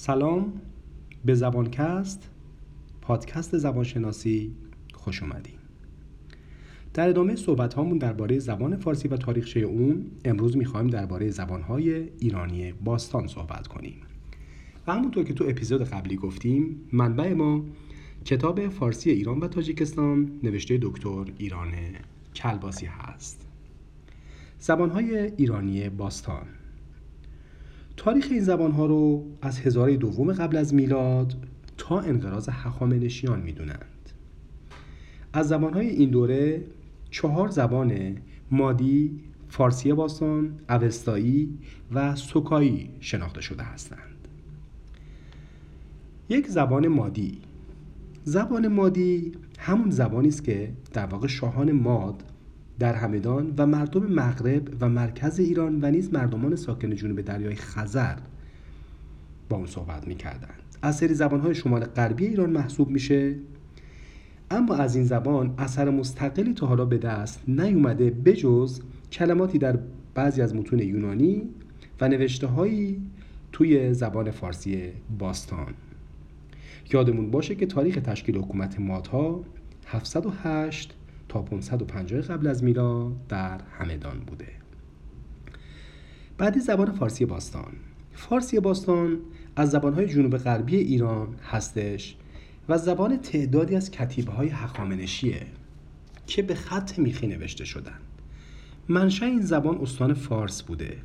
سلام به زبانکست پادکست زبانشناسی خوش اومدیم در ادامه صحبت هامون درباره زبان فارسی و تاریخچه اون امروز می‌خوایم درباره زبانهای ایرانی باستان صحبت کنیم. و همونطور که تو اپیزود قبلی گفتیم منبع ما کتاب فارسی ایران و تاجیکستان نوشته دکتر ایران کلباسی هست. زبانهای ایرانی باستان. تاریخ این زبانها رو از هزاره دوم قبل از میلاد تا انقراض هخامنشیان می‌دونند از زبانهای این دوره چهار زبان مادی، فارسی باستان، اوستایی و سوکایی شناخته شده هستند. یک زبان مادی زبان مادی همون زبانی است که در واقع شاهان ماد در همدان و مردم مغرب و مرکز ایران و نیز مردمان ساکن جنوب دریای خزر با اون صحبت می‌کردند. از سری زبانهای شمال غربی ایران محسوب میشه. اما از این زبان اثر مستقلی تا حالا به دست نیومده بجز کلماتی در بعضی از متون یونانی و نوشته هایی توی زبان فارسی باستان. یادمون باشه که تاریخ تشکیل حکومت مادها 708 تا 550 قبل از میلاد در همدان بوده. بعدی زبان فارسی باستان. فارسی باستان از زبانهای جنوب غربی ایران هستش و زبان تعدادی از کتیبه های که به خط میخی نوشته شدن. منشأ این زبان استان فارس بوده.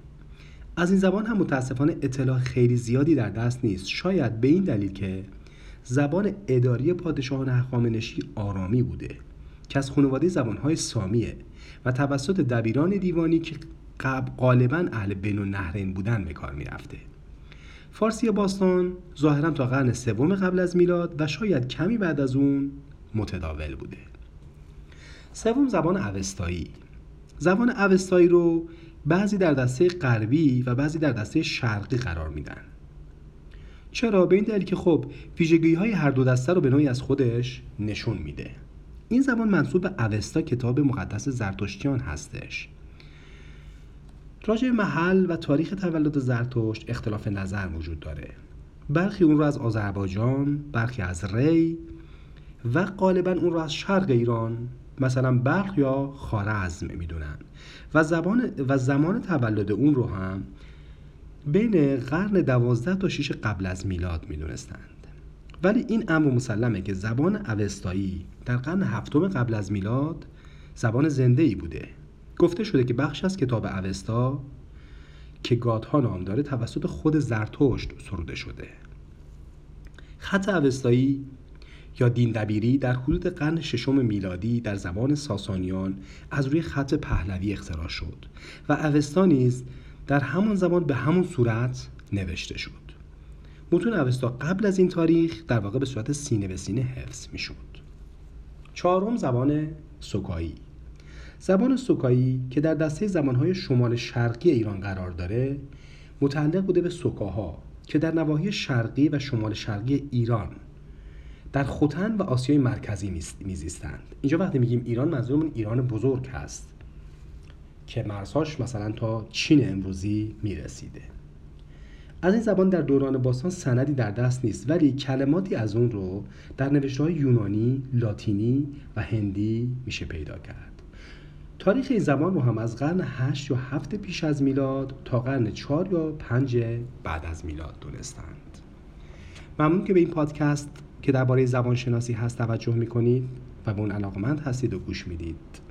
از این زبان هم متاسفانه اطلاع خیلی زیادی در دست نیست. شاید به این دلیل که زبان اداری پادشاهان هخامنشی آرامی بوده. که از خانواده زبانهای سامیه و توسط دبیران دیوانی که غالبا اهل بین و نهرین بودن به کار می‌رفته. فارسی باستان ظاهرا تا قرن سوم قبل از میلاد و شاید کمی بعد از اون متداول بوده. سوم زبان اوستایی. زبان اوستایی رو بعضی در دسته غربی و بعضی در دسته شرقی قرار میدن. چرا؟ به این دلیل که خب ویژگی های هر دو دسته رو به نوعی از خودش نشون میده. این زبان منصوب به اوستا کتاب مقدس زرتشتیان هستش. راجع محل و تاریخ تولد زرتشت اختلاف نظر وجود داره. برخی اون رو از آذربایجان برخی از ری و غالبا اون رو از شرق ایران مثلا برخ یا خارزم می‌دونن. و زبان و زمان تولد اون رو هم بین قرن دوازده تا شیش قبل از میلاد می‌دونستند ولی این امر مسلمه که زبان اوستایی در قرن هفتم قبل از میلاد زبان زنده ای بوده. گفته شده که بخش از کتاب اوستا که گادها نام داره توسط خود زرتشت سروده شده. خط اوستایی یا دین دبیری در حدود قرن ششم میلادی در زبان ساسانیان از روی خط پهلوی اختراع شد و اوستا نیز در همان زمان به همون صورت نوشته شد. متون اوستا قبل از این تاریخ در واقع به صورت سینه به سینه حفظ می شد چهارم زبان سوکایی. زبان سوکایی که در دسته زبانهای شمال شرقی ایران قرار داره متعلق بوده به سوکاها که در نواحی شرقی و شمال شرقی ایران در خوتن و آسیای مرکزی میزیستند. اینجا وقتی میگیم ایران منظورمون ایران بزرگ هست که مرزهاش مثلا تا چین امروزی می‌رسیده. از این زبان در دوران باستان سندی در دست نیست ولی کلماتی از اون رو در نوشته های یونانی، لاتینی و هندی میشه پیدا کرد. تاریخ این زبان رو هم از قرن 8 یا 7 پیش از میلاد تا قرن 4 یا 5 بعد از میلاد دونستند. ممنون که به این پادکست که درباره زبان شناسی هست توجه می‌کنید و به اون علاقمند هستید و گوش می‌دید.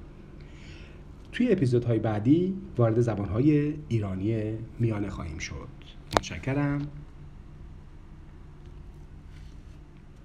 توی اپیزودهای بعدی وارد زبانهای ایرانی میانه خواهیم شد. متشکرم.